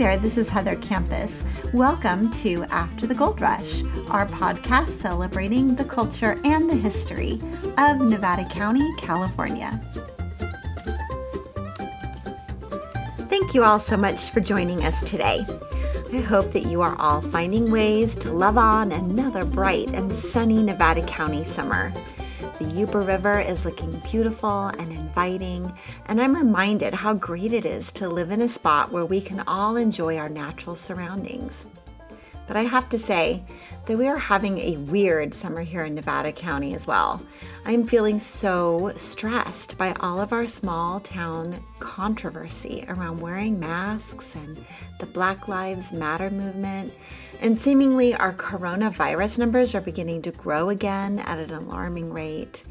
there, this is Heather Campus. Welcome to After the Gold Rush, our podcast celebrating the culture and the history of Nevada County, California. Thank you all so much for joining us today. I hope that you are all finding ways to love on another bright and sunny Nevada County summer. The Yuba River is looking beautiful and inviting, and I'm reminded how great it is to live in a spot where we can all enjoy our natural surroundings. But I have to say that we are having a weird summer here in Nevada County as well. I'm feeling so stressed by all of our small town controversy around wearing masks and the Black Lives Matter movement. And seemingly, our coronavirus numbers are beginning to grow again at an alarming rate.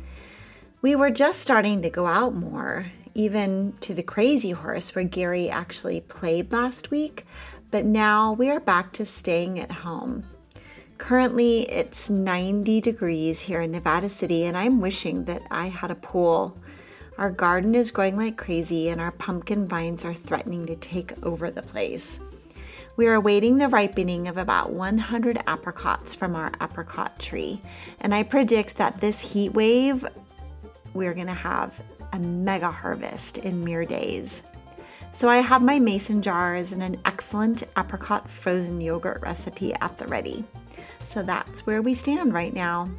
We were just starting to go out more, even to the Crazy Horse, where Gary actually played last week, but now we are back to staying at home. Currently, it's 90 degrees here in Nevada City, and I'm wishing that I had a pool. Our garden is growing like crazy, and our pumpkin vines are threatening to take over the place. We are awaiting the ripening of about 100 apricots from our apricot tree, and I predict that this heat wave, we're going to have a mega harvest in mere days. So I have my mason jars and an excellent apricot frozen yogurt recipe at the ready. So that's where we stand right now.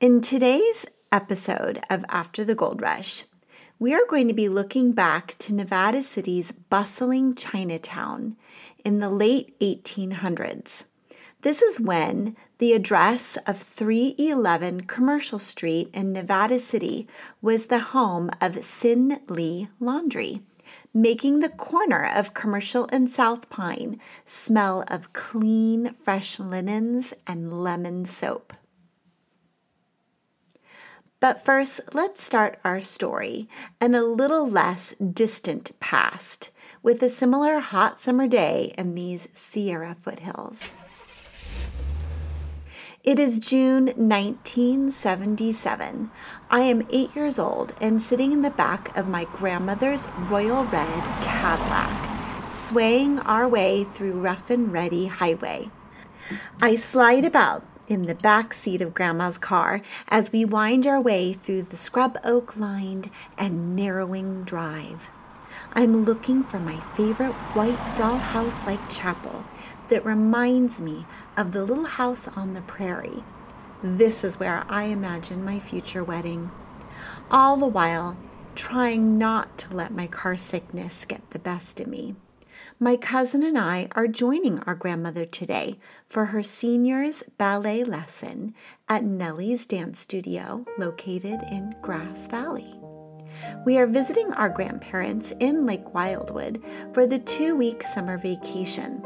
In today's episode of After the Gold Rush, we are going to be looking back to Nevada City's bustling Chinatown in the late 1800s. This is when the address of 311 Commercial Street in Nevada City was the home of Sin Lee Laundry, making the corner of Commercial and South Pine smell of clean, fresh linens and lemon soap. But first, let's start our story in a little less distant past with a similar hot summer day in these Sierra foothills. It is June 1977. I am eight years old and sitting in the back of my grandmother's royal red Cadillac, swaying our way through rough and ready highway. I slide about in the back seat of Grandma's car as we wind our way through the scrub oak lined and narrowing drive. I'm looking for my favorite white dollhouse like chapel that reminds me of the little house on the prairie. This is where I imagine my future wedding. All the while, trying not to let my car sickness get the best of me. My cousin and I are joining our grandmother today for her senior's ballet lesson at Nellie's Dance Studio located in Grass Valley. We are visiting our grandparents in Lake Wildwood for the two week summer vacation.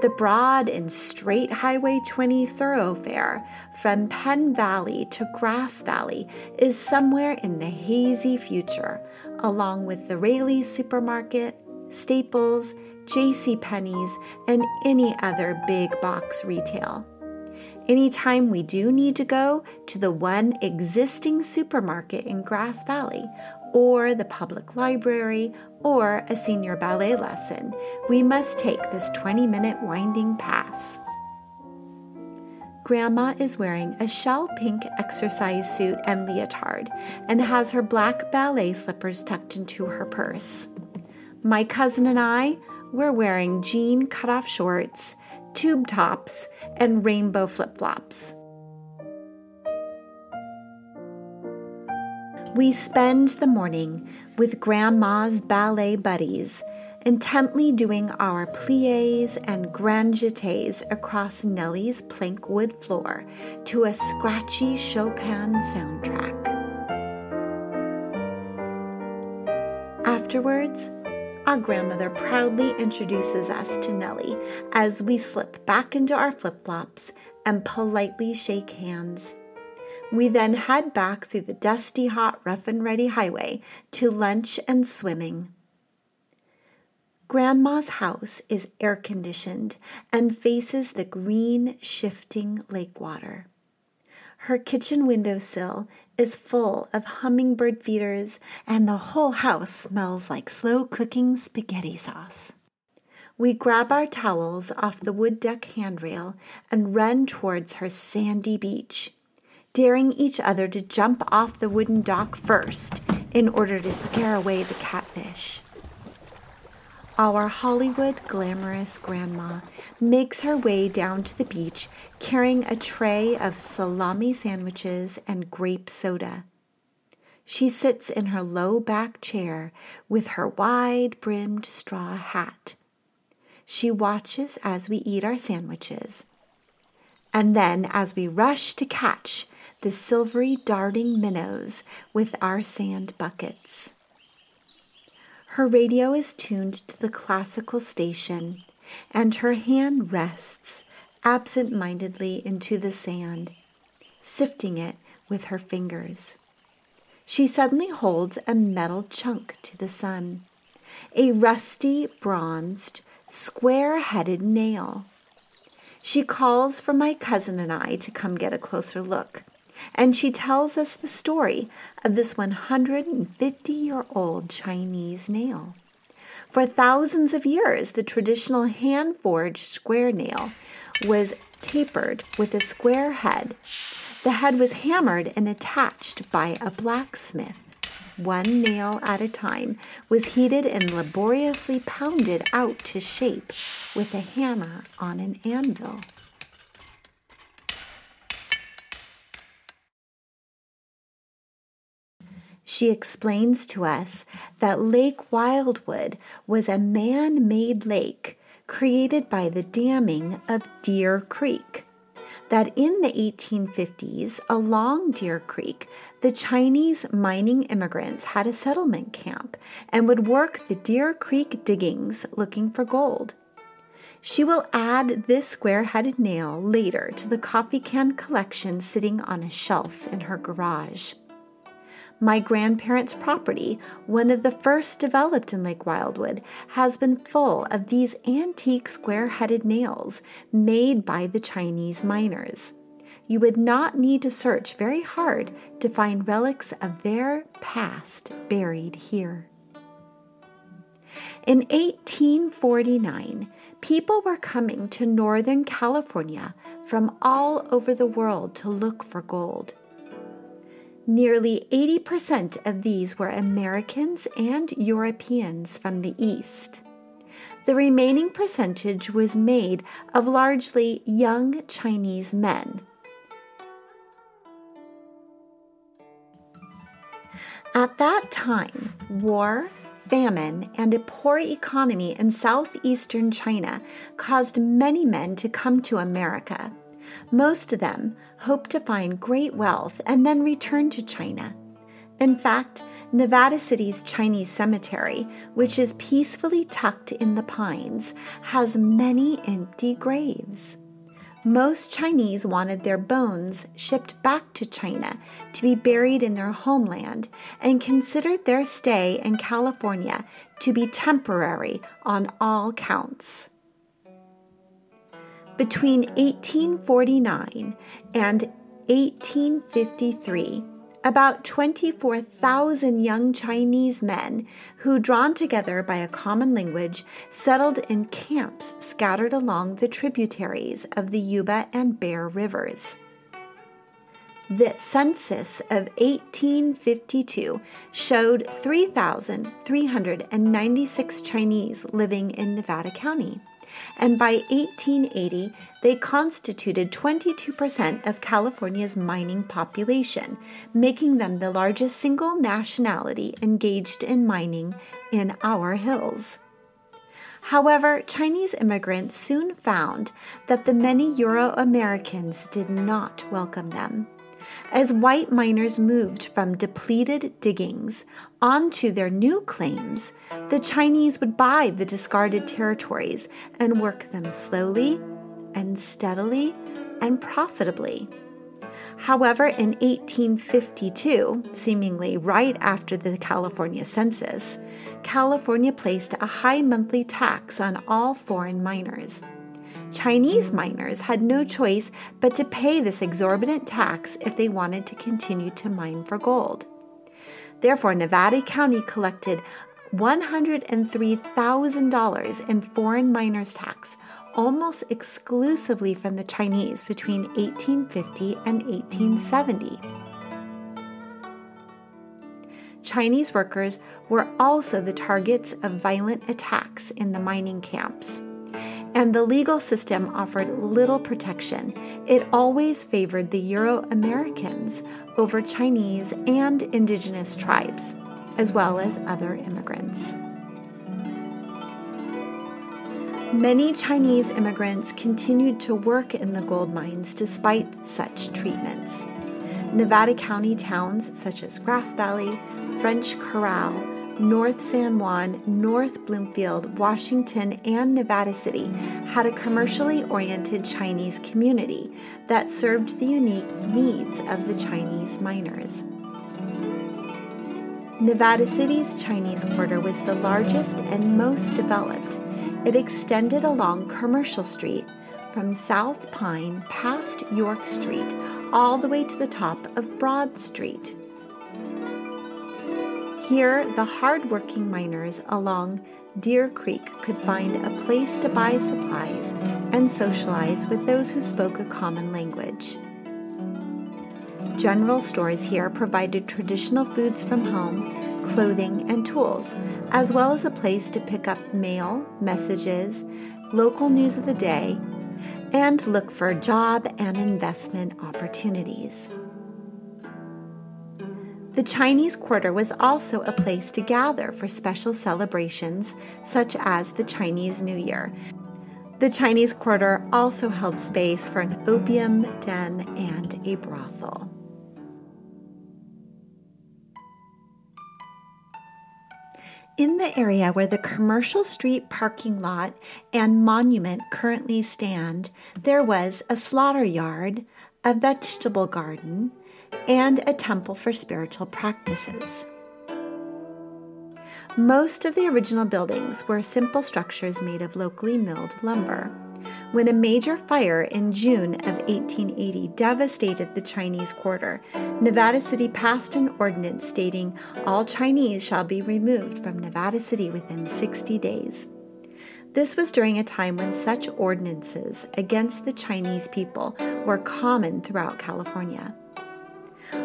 The broad and straight Highway 20 thoroughfare from Penn Valley to Grass Valley is somewhere in the hazy future, along with the Raley's Supermarket, Staples, J.C. Penney's, and any other big box retail. Anytime we do need to go to the one existing supermarket in Grass Valley, or the public library, or a senior ballet lesson, we must take this 20 minute winding pass. Grandma is wearing a shell pink exercise suit and leotard and has her black ballet slippers tucked into her purse. My cousin and I were wearing jean cutoff shorts, tube tops, and rainbow flip flops. We spend the morning with Grandma's ballet buddies, intently doing our plies and grand jetés across Nellie's plank wood floor to a scratchy Chopin soundtrack. Afterwards, our grandmother proudly introduces us to Nellie as we slip back into our flip flops and politely shake hands. We then head back through the dusty, hot, rough and ready highway to lunch and swimming. Grandma's house is air conditioned and faces the green, shifting lake water. Her kitchen windowsill is full of hummingbird feeders, and the whole house smells like slow cooking spaghetti sauce. We grab our towels off the wood deck handrail and run towards her sandy beach, daring each other to jump off the wooden dock first in order to scare away the catfish. Our Hollywood glamorous grandma makes her way down to the beach carrying a tray of salami sandwiches and grape soda. She sits in her low back chair with her wide brimmed straw hat she watches as we eat our sandwiches. And then, as we rush to catch the silvery darting minnows with our sand buckets. Her radio is tuned to the classical station, and her hand rests absent mindedly into the sand, sifting it with her fingers. She suddenly holds a metal chunk to the sun, a rusty, bronzed, square headed nail. She calls for my cousin and I to come get a closer look, and she tells us the story of this 150 year old Chinese nail. For thousands of years, the traditional hand forged square nail was tapered with a square head. The head was hammered and attached by a blacksmith one nail at a time, was heated and laboriously pounded out to shape with a hammer on an anvil. She explains to us that Lake Wildwood was a man made lake created by the damming of Deer Creek that in the 1850s, along Deer Creek, the Chinese mining immigrants had a settlement camp and would work the Deer Creek diggings looking for gold. She will add this square headed nail later to the coffee can collection sitting on a shelf in her garage my grandparents' property, one of the first developed in Lake Wildwood, has been full of these antique square headed nails made by the Chinese miners. You would not need to search very hard to find relics of their past buried here. In 1849, people were coming to Northern California from all over the world to look for gold. Nearly 80% of these were Americans and Europeans from the East. The remaining percentage was made of largely young Chinese men. At that time, war, famine, and a poor economy in southeastern China caused many men to come to America. Most of them hope to find great wealth and then return to China. In fact, Nevada City's Chinese cemetery, which is peacefully tucked in the pines, has many empty graves. Most Chinese wanted their bones shipped back to China to be buried in their homeland and considered their stay in California to be temporary on all counts. Between 1849 and 1853, about 24,000 young Chinese men who, drawn together by a common language, settled in camps scattered along the tributaries of the Yuba and Bear rivers. The census of 1852 showed 3,396 Chinese living in Nevada County and by 1880, they constituted 22% of California's mining population, making them the largest single nationality engaged in mining in our hills. However, Chinese immigrants soon found that the many Euro Americans did not welcome them as white miners moved from depleted diggings onto their new claims, the Chinese would buy the discarded territories and work them slowly and steadily and profitably. However, in 1852, seemingly right after the California census, California placed a high monthly tax on all foreign miners. Chinese miners had no choice but to pay this exorbitant tax if they wanted to continue to mine for gold. Therefore, Nevada County collected $103,000 in foreign miners' tax, almost exclusively from the Chinese between 1850 and 1870. Chinese workers were also the targets of violent attacks in the mining camps. And the legal system offered little protection. It always favored the Euro Americans over Chinese and indigenous tribes, as well as other immigrants. Many Chinese immigrants continued to work in the gold mines despite such treatments. Nevada County towns such as Grass Valley, French Corral, North San Juan, North Bloomfield, Washington, and Nevada City had a commercially oriented Chinese community that served the unique needs of the Chinese miners. Nevada City's Chinese Quarter was the largest and most developed. It extended along Commercial Street from South Pine past York Street all the way to the top of Broad Street. Here, the hard-working miners along Deer Creek could find a place to buy supplies and socialize with those who spoke a common language. General stores here provided traditional foods from home, clothing, and tools, as well as a place to pick up mail, messages, local news of the day, and look for job and investment opportunities. The Chinese Quarter was also a place to gather for special celebrations such as the Chinese New Year. The Chinese Quarter also held space for an opium den and a brothel. In the area where the Commercial Street parking lot and monument currently stand, there was a slaughter yard, a vegetable garden, and a temple for spiritual practices. Most of the original buildings were simple structures made of locally milled lumber. When a major fire in June of 1880 devastated the Chinese Quarter, Nevada City passed an ordinance stating all Chinese shall be removed from Nevada City within 60 days. This was during a time when such ordinances against the Chinese people were common throughout California.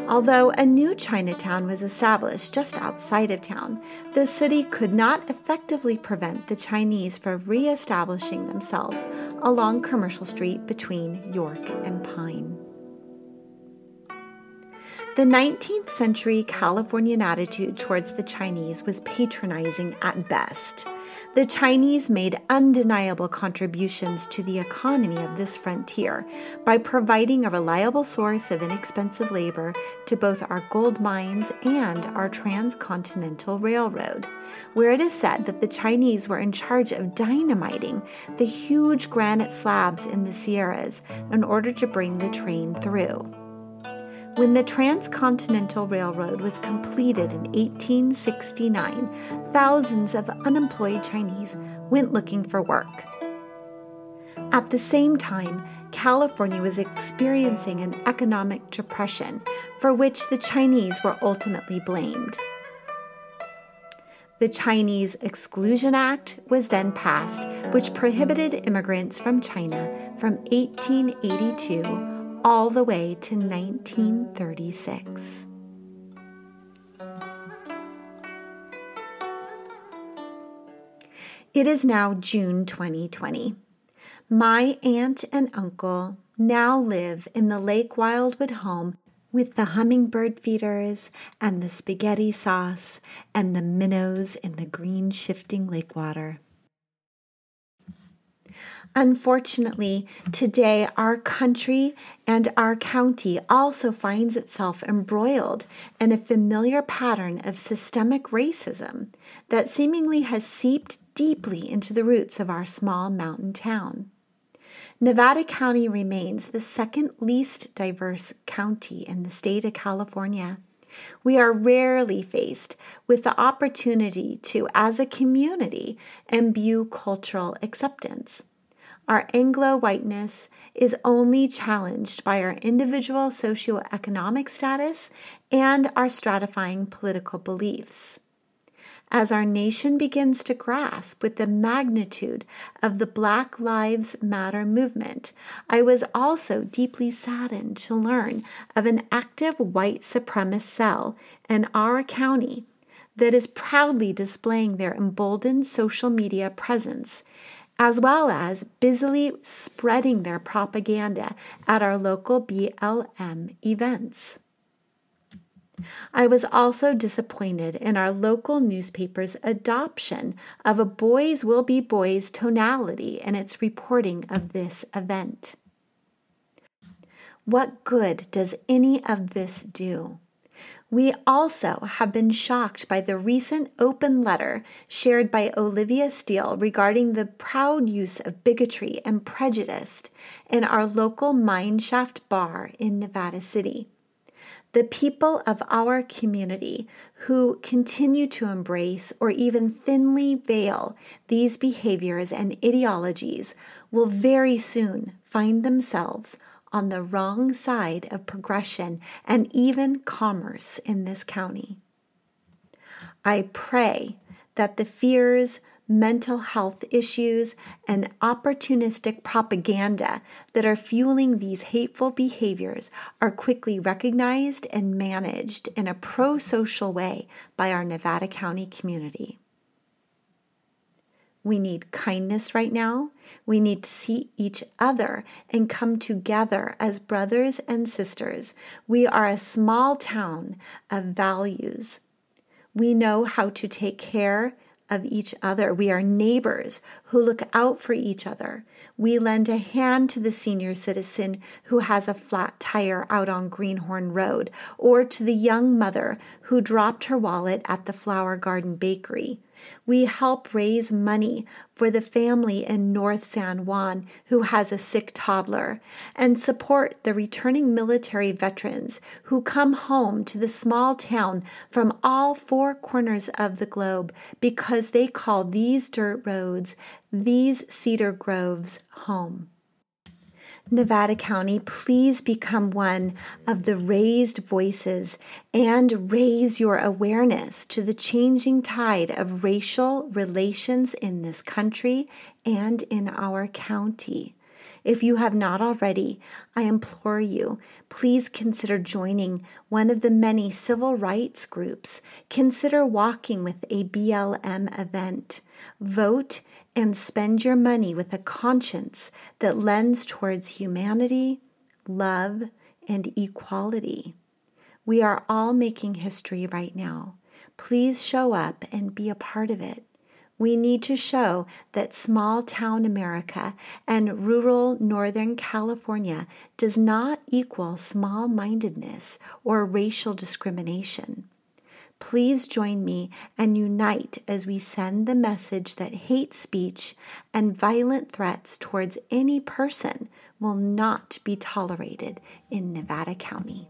Although a new Chinatown was established just outside of town, the city could not effectively prevent the Chinese from re-establishing themselves along Commercial Street between York and Pine. The 19th century Californian attitude towards the Chinese was patronizing at best. The Chinese made undeniable contributions to the economy of this frontier by providing a reliable source of inexpensive labor to both our gold mines and our transcontinental railroad, where it is said that the Chinese were in charge of dynamiting the huge granite slabs in the Sierras in order to bring the train through. When the Transcontinental Railroad was completed in 1869, thousands of unemployed Chinese went looking for work. At the same time, California was experiencing an economic depression for which the Chinese were ultimately blamed. The Chinese Exclusion Act was then passed, which prohibited immigrants from China from 1882 all the way to 1936. It is now June 2020. My aunt and uncle now live in the Lake Wildwood home with the hummingbird feeders and the spaghetti sauce and the minnows in the green shifting lake water. Unfortunately, today our country and our county also finds itself embroiled in a familiar pattern of systemic racism that seemingly has seeped deeply into the roots of our small mountain town. Nevada County remains the second least diverse county in the state of California. We are rarely faced with the opportunity to, as a community, imbue cultural acceptance. Our Anglo whiteness is only challenged by our individual socioeconomic status and our stratifying political beliefs. As our nation begins to grasp with the magnitude of the Black Lives Matter movement, I was also deeply saddened to learn of an active white supremacist cell in our county that is proudly displaying their emboldened social media presence as well as busily spreading their propaganda at our local BLM events. I was also disappointed in our local newspaper's adoption of a boys will be boys tonality in its reporting of this event. What good does any of this do? We also have been shocked by the recent open letter shared by Olivia Steele regarding the proud use of bigotry and prejudice in our local mineshaft bar in Nevada City. The people of our community who continue to embrace or even thinly veil these behaviors and ideologies will very soon find themselves on the wrong side of progression and even commerce in this county. I pray that the fears, mental health issues, and opportunistic propaganda that are fueling these hateful behaviors are quickly recognized and managed in a pro social way by our Nevada County community. We need kindness right now. We need to see each other and come together as brothers and sisters. We are a small town of values. We know how to take care of each other. We are neighbors who look out for each other. We lend a hand to the senior citizen who has a flat tire out on Greenhorn Road, or to the young mother who dropped her wallet at the Flower Garden Bakery. We help raise money for the family in North San Juan who has a sick toddler and support the returning military veterans who come home to the small town from all four corners of the globe because they call these dirt roads, these cedar groves, home. Nevada County, please become one of the raised voices and raise your awareness to the changing tide of racial relations in this country and in our county. If you have not already, I implore you, please consider joining one of the many civil rights groups. Consider walking with a BLM event. Vote and spend your money with a conscience that lends towards humanity, love, and equality. We are all making history right now. Please show up and be a part of it. We need to show that small town America and rural Northern California does not equal small mindedness or racial discrimination. Please join me and unite as we send the message that hate speech and violent threats towards any person will not be tolerated in Nevada County.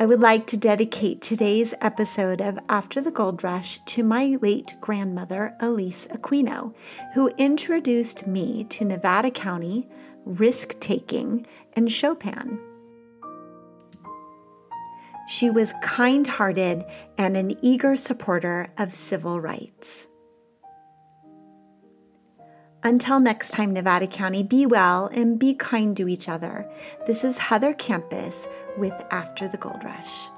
I would like to dedicate today's episode of After the Gold Rush to my late grandmother, Elise Aquino, who introduced me to Nevada County, risk taking, and Chopin. She was kind hearted and an eager supporter of civil rights. Until next time, Nevada County, be well and be kind to each other. This is Heather Campus with After the Gold Rush.